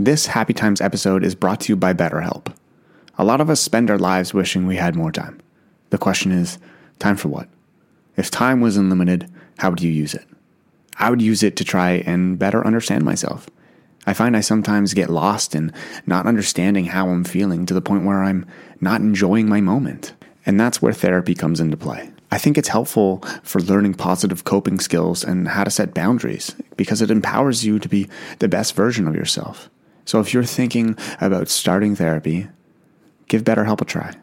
This Happy Times episode is brought to you by BetterHelp. A lot of us spend our lives wishing we had more time. The question is time for what? If time was unlimited, how would you use it? I would use it to try and better understand myself. I find I sometimes get lost in not understanding how I'm feeling to the point where I'm not enjoying my moment. And that's where therapy comes into play. I think it's helpful for learning positive coping skills and how to set boundaries because it empowers you to be the best version of yourself. So if you're thinking about starting therapy, give BetterHelp a try.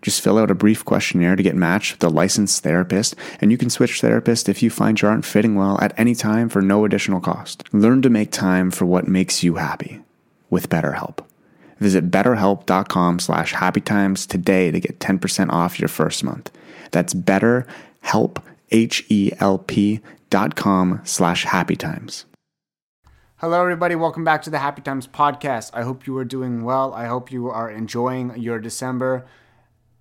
Just fill out a brief questionnaire to get matched with a licensed therapist, and you can switch therapists if you find you aren't fitting well at any time for no additional cost. Learn to make time for what makes you happy with BetterHelp. Visit betterhelp.com slash happytimes today to get 10% off your first month. That's betterhelp, H-E-L-P dot com slash happytimes. Hello, everybody. Welcome back to the Happy Times podcast. I hope you are doing well. I hope you are enjoying your December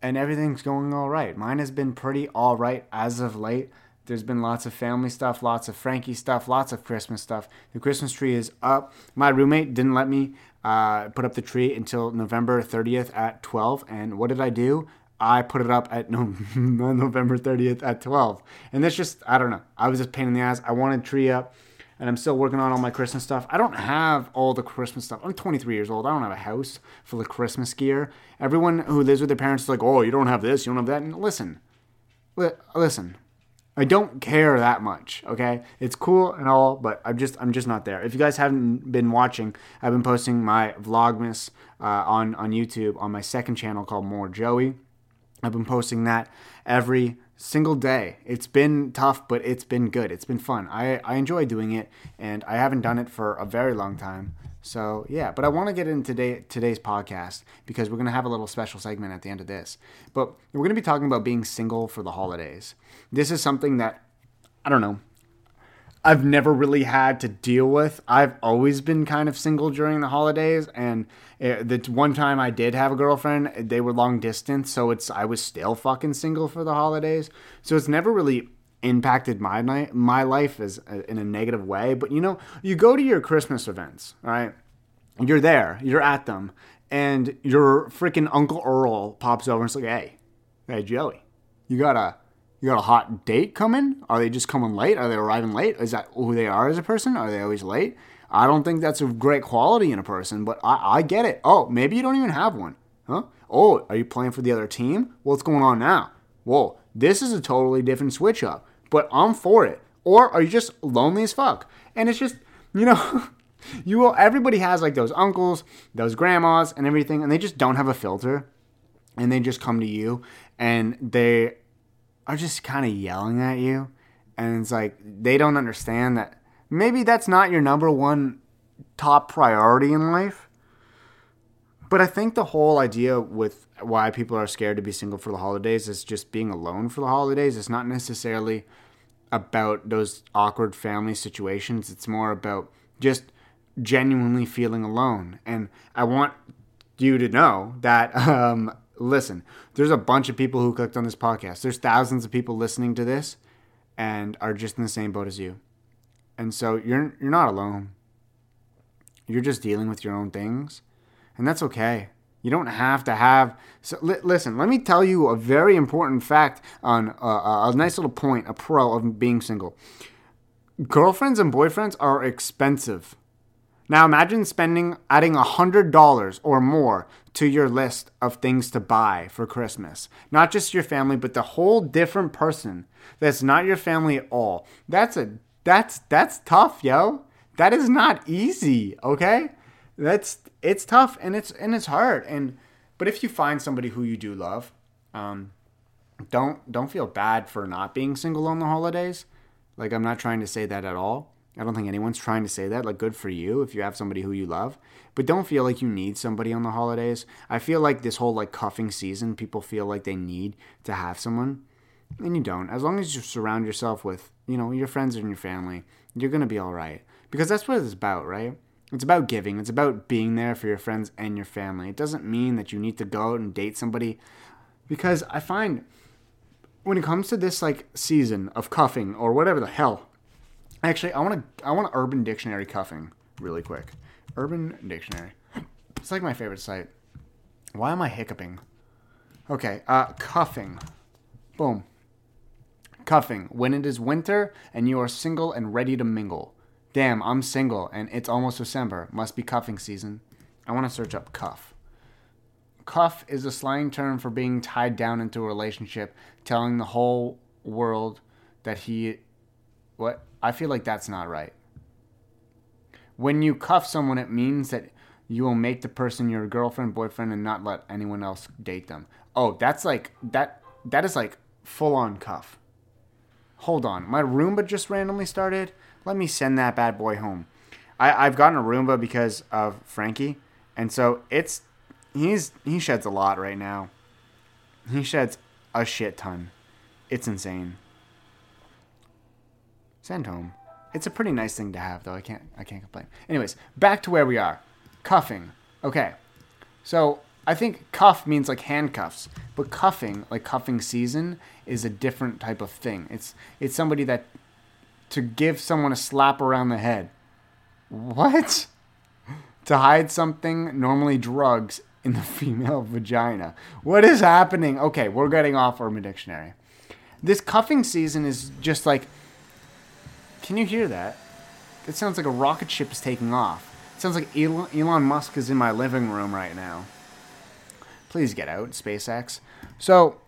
and everything's going all right. Mine has been pretty all right as of late. There's been lots of family stuff, lots of Frankie stuff, lots of Christmas stuff. The Christmas tree is up. My roommate didn't let me uh, put up the tree until November 30th at 12. And what did I do? I put it up at no, November 30th at 12. And that's just, I don't know. I was just pain in the ass. I wanted tree up and I'm still working on all my Christmas stuff. I don't have all the Christmas stuff. I'm 23 years old. I don't have a house full of Christmas gear. Everyone who lives with their parents is like, oh, you don't have this, you don't have that. And listen, li- listen, I don't care that much. Okay, it's cool and all, but I'm just I'm just not there. If you guys haven't been watching, I've been posting my Vlogmas uh, on on YouTube on my second channel called More Joey. I've been posting that every single day. It's been tough, but it's been good. It's been fun. I, I enjoy doing it, and I haven't done it for a very long time. So yeah, but I want to get into today today's podcast because we're gonna have a little special segment at the end of this. But we're gonna be talking about being single for the holidays. This is something that I don't know. I've never really had to deal with. I've always been kind of single during the holidays, and the one time I did have a girlfriend, they were long distance, so it's I was still fucking single for the holidays. So it's never really impacted my my life as uh, in a negative way. But you know, you go to your Christmas events, right? You're there, you're at them, and your freaking Uncle Earl pops over and it's like, "Hey, hey Joey, you got a you got a hot date coming? Are they just coming late? Are they arriving late? Is that who they are as a person? Are they always late? I don't think that's a great quality in a person, but I, I get it. Oh, maybe you don't even have one. Huh? Oh, are you playing for the other team? What's going on now? Whoa, this is a totally different switch up, but I'm for it. Or are you just lonely as fuck? And it's just, you know, you will, everybody has like those uncles, those grandmas, and everything, and they just don't have a filter. And they just come to you and they are just kind of yelling at you. And it's like they don't understand that maybe that's not your number one top priority in life. But I think the whole idea with why people are scared to be single for the holidays is just being alone for the holidays. It's not necessarily about those awkward family situations, it's more about just genuinely feeling alone. And I want you to know that um, listen, there's a bunch of people who clicked on this podcast. There's thousands of people listening to this and are just in the same boat as you. And so you're you're not alone. You're just dealing with your own things, and that's okay. You don't have to have. So li- listen, let me tell you a very important fact on uh, a nice little point, a pro of being single. Girlfriends and boyfriends are expensive. Now imagine spending adding $100 or more to your list of things to buy for Christmas. Not just your family, but the whole different person that's not your family at all. That's a that's that's tough, yo. That is not easy, okay? That's it's tough and it's and it's hard. And but if you find somebody who you do love, um, don't don't feel bad for not being single on the holidays. Like I'm not trying to say that at all. I don't think anyone's trying to say that. Like, good for you if you have somebody who you love. But don't feel like you need somebody on the holidays. I feel like this whole like cuffing season, people feel like they need to have someone. And you don't. As long as you surround yourself with, you know, your friends and your family, you're to be all right. Because that's what it's about, right? It's about giving. It's about being there for your friends and your family. It doesn't mean that you need to go out and date somebody. Because I find when it comes to this like season of cuffing or whatever the hell Actually, I want to I want Urban Dictionary cuffing really quick. Urban Dictionary. It's like my favorite site. Why am I hiccuping? Okay, uh, cuffing. Boom. Cuffing. When it is winter and you are single and ready to mingle. Damn, I'm single and it's almost December. Must be cuffing season. I want to search up cuff. Cuff is a slang term for being tied down into a relationship, telling the whole world that he. What? I feel like that's not right. When you cuff someone, it means that you will make the person your girlfriend, boyfriend, and not let anyone else date them. Oh, that's like that. That is like full on cuff. Hold on, my Roomba just randomly started. Let me send that bad boy home. I, I've gotten a Roomba because of Frankie, and so it's he's he sheds a lot right now. He sheds a shit ton. It's insane. Send home. It's a pretty nice thing to have, though. I can't I can't complain. Anyways, back to where we are. Cuffing. Okay. So I think cuff means like handcuffs, but cuffing, like cuffing season, is a different type of thing. It's it's somebody that to give someone a slap around the head. What? to hide something, normally drugs, in the female vagina. What is happening? Okay, we're getting off Urban Dictionary. This cuffing season is just like. Can you hear that? It sounds like a rocket ship is taking off. It sounds like Elon, Elon Musk is in my living room right now. Please get out, SpaceX. So,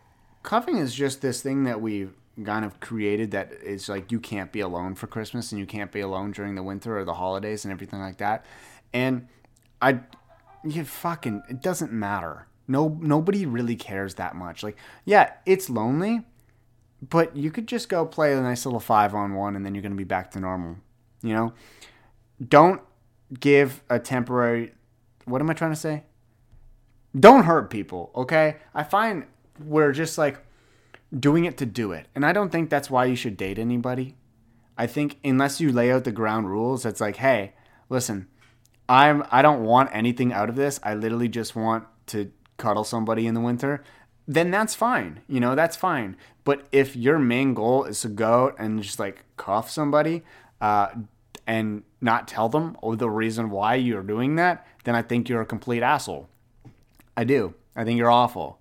cuffing is just this thing that we've kind of created that is like you can't be alone for Christmas and you can't be alone during the winter or the holidays and everything like that. And I you fucking it doesn't matter. No nobody really cares that much. Like, yeah, it's lonely, but you could just go play a nice little 5 on 1 and then you're going to be back to normal. You know? Don't give a temporary what am I trying to say? Don't hurt people, okay? I find we're just like doing it to do it. And I don't think that's why you should date anybody. I think unless you lay out the ground rules, it's like, hey, listen, I'm I don't want anything out of this. I literally just want to cuddle somebody in the winter. Then that's fine. You know, that's fine. But if your main goal is to go and just like cuff somebody, uh, and not tell them or the reason why you're doing that, then I think you're a complete asshole. I do. I think you're awful.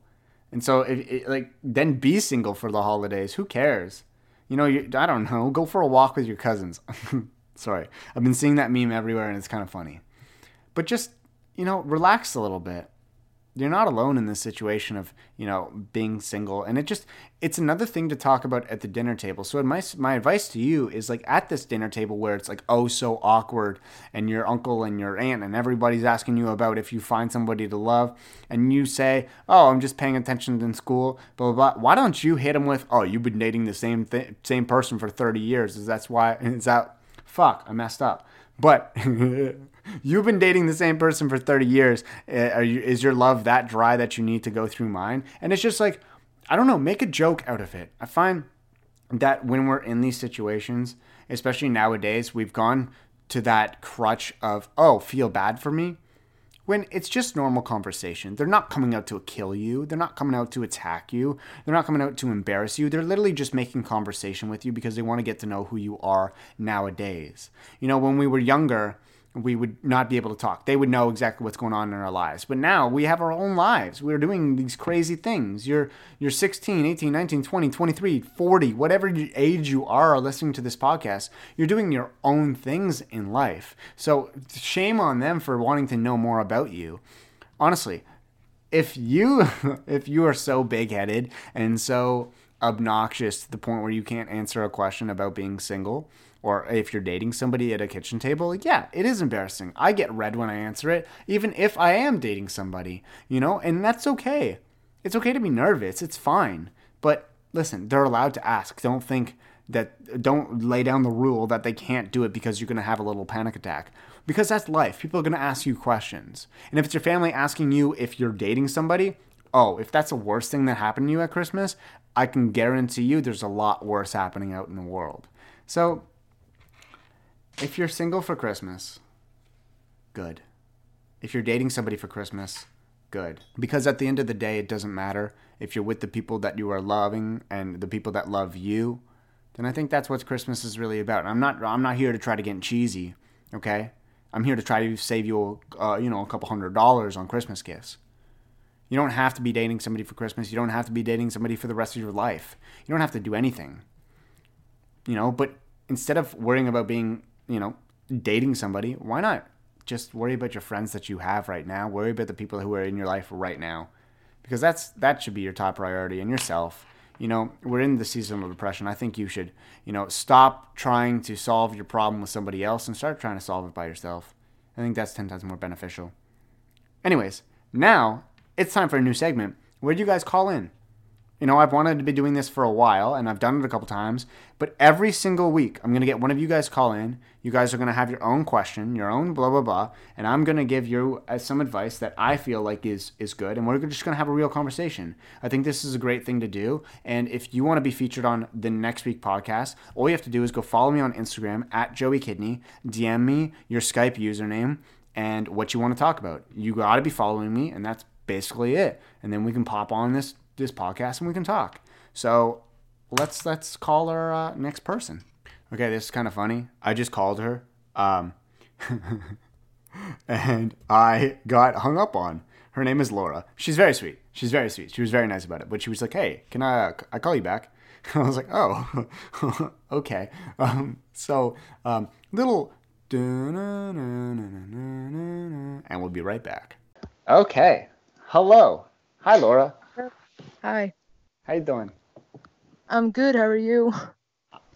And so, if, like, then be single for the holidays. Who cares? You know, you, I don't know. Go for a walk with your cousins. Sorry, I've been seeing that meme everywhere, and it's kind of funny. But just you know, relax a little bit you're not alone in this situation of you know being single. And it just it's another thing to talk about at the dinner table. So my my advice to you is like at this dinner table where it's like oh so awkward and your uncle and your aunt and everybody's asking you about if you find somebody to love and you say oh i'm just paying attention in school blah blah blah. Why don't you hit them with oh you've been dating the same th- same person for 30 years. Is that's why is that fuck i messed up. But You've been dating the same person for 30 years. Uh, you, is your love that dry that you need to go through mine? And it's just like, I don't know, make a joke out of it. I find that when we're in these situations, especially nowadays, we've gone to that crutch of, oh, feel bad for me. When it's just normal conversation. They're not coming out to kill you. They're not coming out to attack you. They're not coming out to embarrass you. They're literally just making conversation with you because they want to get to know who you are nowadays. You know, when we were younger, we would not be able to talk. They would know exactly what's going on in our lives. But now we have our own lives. We're doing these crazy things. You're you're 16, 18, 19, 20, 23, 40, whatever age you are listening to this podcast, you're doing your own things in life. So shame on them for wanting to know more about you. Honestly, if you if you are so big-headed and so obnoxious to the point where you can't answer a question about being single, or if you're dating somebody at a kitchen table, yeah, it is embarrassing. I get red when I answer it, even if I am dating somebody, you know, and that's okay. It's okay to be nervous, it's fine. But listen, they're allowed to ask. Don't think that, don't lay down the rule that they can't do it because you're going to have a little panic attack. Because that's life. People are going to ask you questions. And if it's your family asking you if you're dating somebody, oh, if that's the worst thing that happened to you at Christmas, I can guarantee you there's a lot worse happening out in the world. So if you're single for Christmas, good. If you're dating somebody for Christmas, good. Because at the end of the day, it doesn't matter if you're with the people that you are loving and the people that love you. Then I think that's what Christmas is really about. I'm not I'm not here to try to get cheesy, okay? I'm here to try to save you, uh, you know, a couple hundred dollars on Christmas gifts. You don't have to be dating somebody for Christmas. You don't have to be dating somebody for the rest of your life. You don't have to do anything. You know, but instead of worrying about being, you know, dating somebody, why not just worry about your friends that you have right now? Worry about the people who are in your life right now. Because that's that should be your top priority and yourself. You know, we're in the season of depression. I think you should, you know, stop trying to solve your problem with somebody else and start trying to solve it by yourself. I think that's 10 times more beneficial. Anyways, now it's time for a new segment. Where do you guys call in? You know, I've wanted to be doing this for a while and I've done it a couple times, but every single week I'm going to get one of you guys call in. You guys are going to have your own question, your own blah blah blah, and I'm going to give you uh, some advice that I feel like is is good and we're just going to have a real conversation. I think this is a great thing to do, and if you want to be featured on the next week podcast, all you have to do is go follow me on Instagram at Joey Kidney, DM me your Skype username and what you want to talk about. You got to be following me and that's basically it. And then we can pop on this this podcast and we can talk. So let's let's call our uh, next person. Okay, this is kind of funny. I just called her, um, and I got hung up on. Her name is Laura. She's very sweet. She's very sweet. She was very nice about it. But she was like, "Hey, can I? Uh, I call you back?" And I was like, "Oh, okay." Um, so um, little, and we'll be right back. Okay. Hello. Hi, Laura. Hi. How you doing? I'm good. How are you?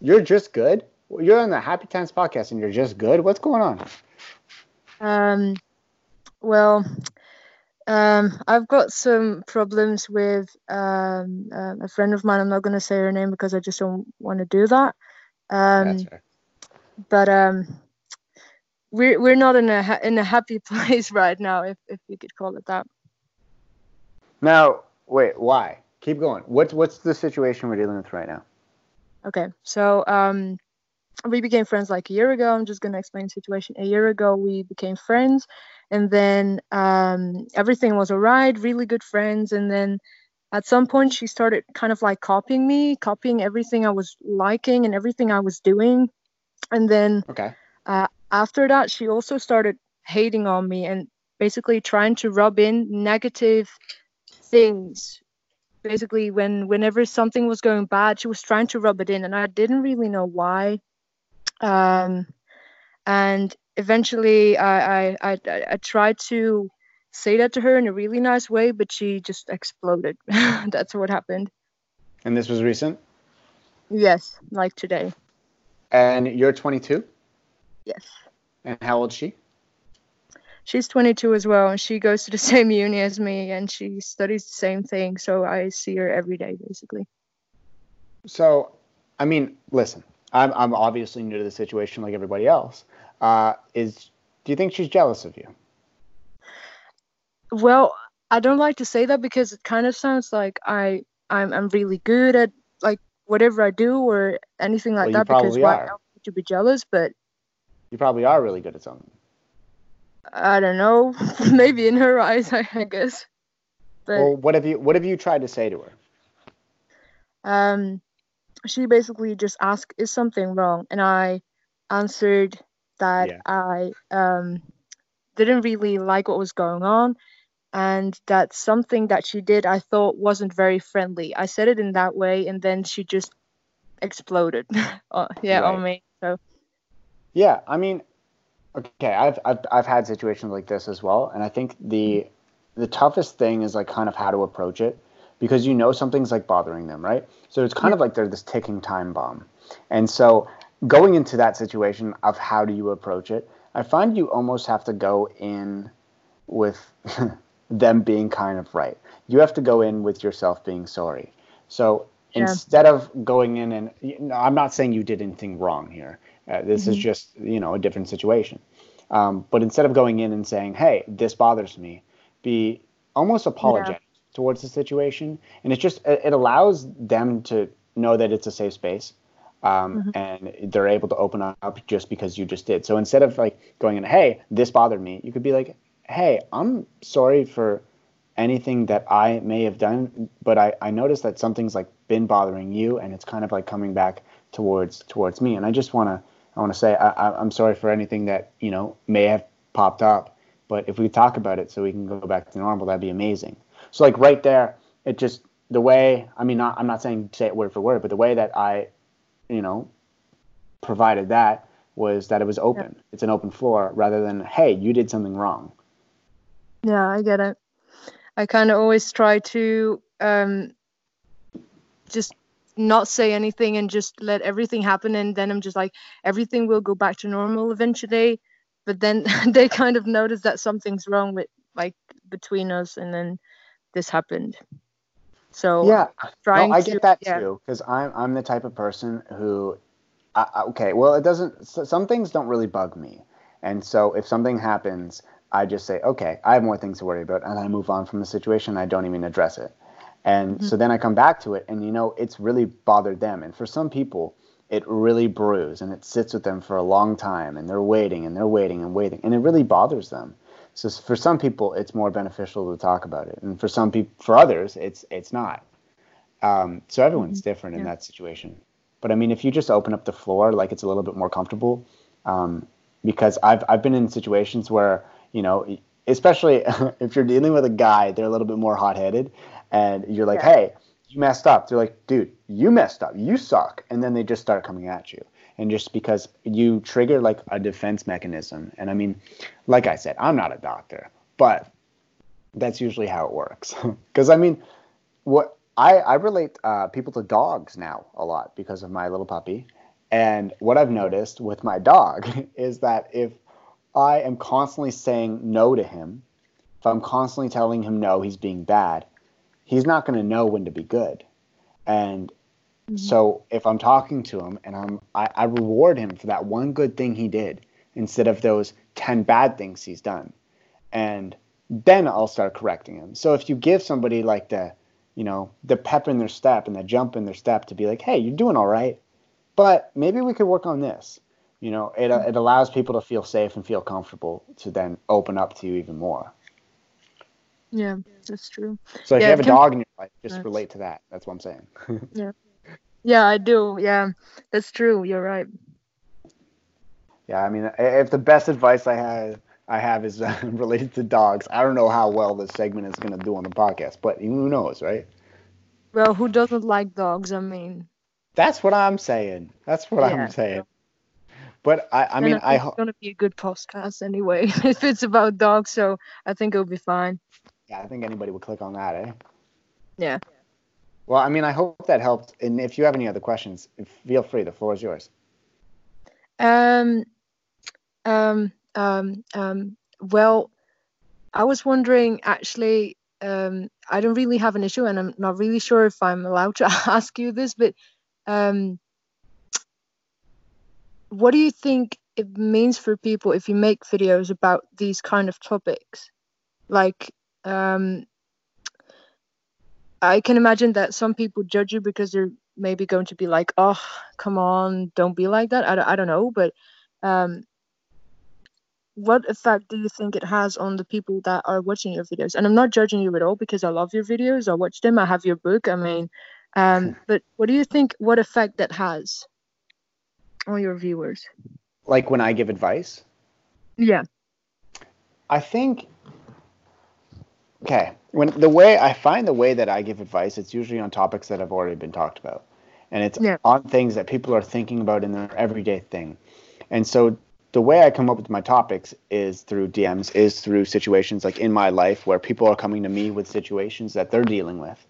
You're just good. You're on the Happy Times podcast, and you're just good. What's going on? Um, well, um, I've got some problems with um, uh, a friend of mine. I'm not going to say her name because I just don't want to do that. Um, but um, we're we're not in a ha- in a happy place right now, if if you could call it that. Now, wait, why? Keep going. What's what's the situation we're dealing with right now? Okay, so um, we became friends like a year ago. I'm just gonna explain the situation. A year ago, we became friends, and then um, everything was alright, really good friends. And then at some point, she started kind of like copying me, copying everything I was liking and everything I was doing. And then okay. Uh, after that, she also started hating on me and basically trying to rub in negative things. Basically when whenever something was going bad she was trying to rub it in and i didn't really know why. Um, and eventually I, I, I i tried to say that to her in a really nice way but she just exploded. That's what happened. And this was recent? Yes like today. And you're 22 yes. And how old is she she's 22 as well and she goes to the same uni as me and she studies the same thing so i see her every day basically. So i mean listen i'm, I'm obviously new to the situation like everybody else. Uh, is do you think she's jealous of you? Well i don't like to say that because it kind of sounds like i i'm, I'm really good at like whatever i do or anything like well, that because why are. to be jealous? But you probably are really good at something I don't know. Maybe in her eyes, I, I guess. But, well, what have you what have you tried to say to her? Um, she basically just asked, "Is something wrong?" And I answered that yeah. I um didn't really like what was going on, and that something that she did I thought wasn't very friendly. I said it in that way, and then she just exploded. uh, yeah, right. on me. So. Yeah, I mean, Okay, I've, I've I've had situations like this as well, and I think the the toughest thing is like kind of how to approach it because you know something's like bothering them, right? So it's kind yeah. of like they're this ticking time bomb, and so going into that situation of how do you approach it, I find you almost have to go in with them being kind of right. You have to go in with yourself being sorry. So yeah. instead of going in and you know, I'm not saying you did anything wrong here. Uh, this mm-hmm. is just you know a different situation. Um, but instead of going in and saying, "Hey, this bothers me," be almost apologetic yeah. towards the situation, and it just it allows them to know that it's a safe space, um, mm-hmm. and they're able to open up just because you just did. So instead of like going in, "Hey, this bothered me," you could be like, "Hey, I'm sorry for." anything that I may have done, but I, I noticed that something's like been bothering you and it's kind of like coming back towards towards me. And I just want to I want to say I, I, I'm sorry for anything that you know may have popped up, but if we talk about it so we can go back to normal, that'd be amazing. So like right there, it just the way I mean, not, I'm not saying say it word for word, but the way that I, you know, provided that was that it was open. Yeah. It's an open floor rather than hey, you did something wrong. Yeah, I get it. I kind of always try to um, just not say anything and just let everything happen, and then I'm just like everything will go back to normal eventually. But then they kind of notice that something's wrong with like between us, and then this happened. So yeah, no, I to, get that yeah. too because I'm I'm the type of person who, I, okay, well it doesn't. Some things don't really bug me, and so if something happens, I just say okay, I have more things to worry about, and I move on from the situation. I don't even address it, and mm-hmm. so then I come back to it, and you know it's really bothered them, and for some people. It really brews and it sits with them for a long time, and they're waiting and they're waiting and waiting, and it really bothers them. So for some people, it's more beneficial to talk about it, and for some people, for others, it's it's not. Um, so everyone's mm-hmm. different in that situation. But I mean, if you just open up the floor, like it's a little bit more comfortable, um, because I've I've been in situations where you know, especially if you're dealing with a guy, they're a little bit more hot headed, and you're like, yeah. hey, you messed up. They're like, dude, you messed up. You suck, and then they just start coming at you and just because you trigger like a defense mechanism and i mean like i said i'm not a doctor but that's usually how it works because i mean what i i relate uh, people to dogs now a lot because of my little puppy and what i've noticed with my dog is that if i am constantly saying no to him if i'm constantly telling him no he's being bad he's not going to know when to be good and Mm-hmm. So if I'm talking to him and I'm I, I reward him for that one good thing he did instead of those ten bad things he's done. And then I'll start correcting him. So if you give somebody like the you know, the pep in their step and the jump in their step to be like, hey, you're doing all right, but maybe we could work on this. You know, it, it allows people to feel safe and feel comfortable to then open up to you even more. Yeah, that's true. So if yeah, you have a dog in your life, just relate to that. That's what I'm saying. yeah. Yeah, I do. Yeah, that's true. You're right. Yeah, I mean, if the best advice I have I have is uh, related to dogs, I don't know how well this segment is going to do on the podcast, but who knows, right? Well, who doesn't like dogs? I mean, that's what I'm saying. That's what yeah, I'm saying. But I, I mean, I, hope it's gonna be a good podcast anyway if it's about dogs. So I think it'll be fine. Yeah, I think anybody would click on that, eh? Yeah. Well, I mean, I hope that helped. And if you have any other questions, feel free. The floor is yours. Um, um, um, um, well, I was wondering actually, um, I don't really have an issue, and I'm not really sure if I'm allowed to ask you this, but um, what do you think it means for people if you make videos about these kind of topics? Like, um, I can imagine that some people judge you because they're maybe going to be like, oh, come on, don't be like that. I, I don't know. But um, what effect do you think it has on the people that are watching your videos? And I'm not judging you at all because I love your videos. I watch them. I have your book. I mean, um, but what do you think, what effect that has on your viewers? Like when I give advice? Yeah. I think Okay. When the way I find the way that I give advice, it's usually on topics that have already been talked about. And it's yeah. on things that people are thinking about in their everyday thing. And so the way I come up with my topics is through DMs, is through situations like in my life where people are coming to me with situations that they're dealing with.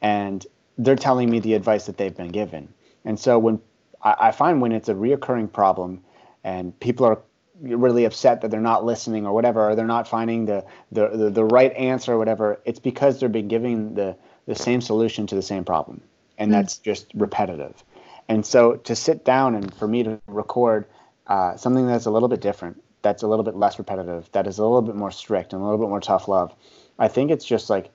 And they're telling me the advice that they've been given. And so when I, I find when it's a reoccurring problem and people are really upset that they're not listening or whatever, or they're not finding the, the, the, the right answer or whatever, it's because they're being giving the, the same solution to the same problem. And mm. that's just repetitive. And so to sit down and for me to record uh, something that's a little bit different, that's a little bit less repetitive, that is a little bit more strict and a little bit more tough love, I think it's just like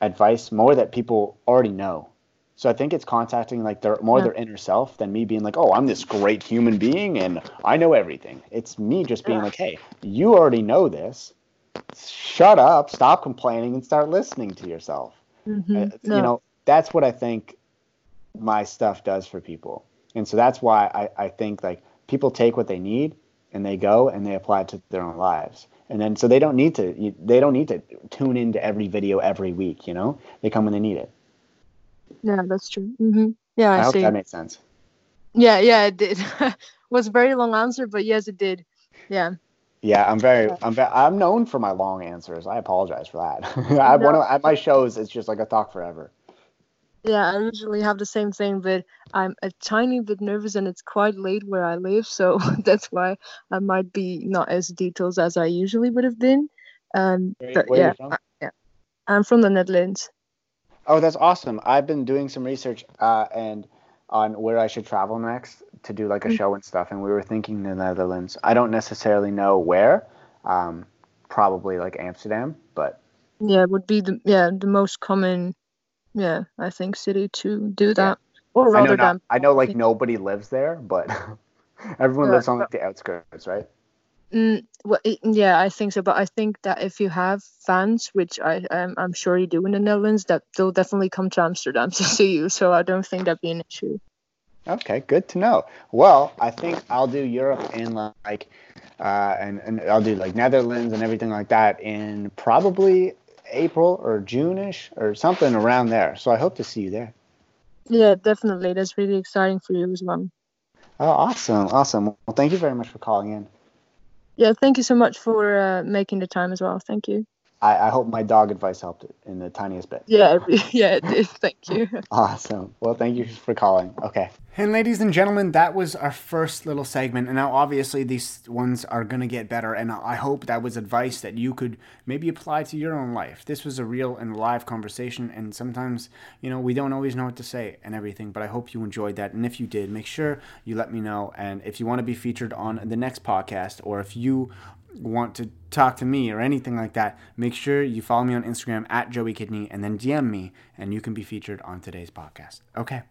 advice more that people already know so I think it's contacting like their more yeah. their inner self than me being like, oh, I'm this great human being and I know everything. It's me just being like, hey, you already know this. Shut up, stop complaining, and start listening to yourself. Mm-hmm. Uh, no. You know, that's what I think my stuff does for people, and so that's why I, I think like people take what they need and they go and they apply it to their own lives. And then so they don't need to they don't need to tune into every video every week. You know, they come when they need it. Yeah, that's true. hmm Yeah, I, I, hope see. that makes sense. Yeah, yeah, it did. was a very long answer, but yes, it did. Yeah. Yeah, I'm very, I'm very, I'm known for my long answers. I apologize for that. I one of, at my shows, it's just like a talk forever. Yeah, I usually have the same thing, but I'm a tiny bit nervous and it's quite late where I live, so that's why I might be not as detailed as I usually would have been. Um, Where- but where yeah? I- yeah, I'm from the Netherlands. Oh, that's awesome. I've been doing some research uh, and on where I should travel next to do like a Mm. show and stuff, and we were thinking the Netherlands. I don't necessarily know where. Um, probably like Amsterdam, but Yeah, it would be the yeah the most common, yeah, I think city to do that, or I know Rotterdam. not, I know like nobody lives there, but everyone Yeah, lives on like the outskirts, right? Mm, well, it, yeah, I think so. But I think that if you have fans, which I I'm, I'm sure you do in the Netherlands, that they'll definitely come to Amsterdam to see you. So I don't think that'd be an issue. Okay, good to know. Well, I think I'll do Europe in like, uh, and, and I'll do like Netherlands and everything like that in probably April or June-ish or something around there. So I hope to see you there. Yeah, definitely. That's really exciting for you as well. Oh, awesome, awesome. Well, thank you very much for calling in. Yeah, thank you so much for uh, making the time as well. Thank you. I, I hope my dog advice helped in the tiniest bit. Yeah, yeah, it did. Thank you. Awesome. Well, thank you for calling. Okay. And ladies and gentlemen, that was our first little segment. And now, obviously, these ones are going to get better. And I hope that was advice that you could maybe apply to your own life. This was a real and live conversation. And sometimes, you know, we don't always know what to say and everything. But I hope you enjoyed that. And if you did, make sure you let me know. And if you want to be featured on the next podcast, or if you want to talk to me or anything like that, make sure you follow me on Instagram at Joey Kidney and then DM me, and you can be featured on today's podcast. Okay.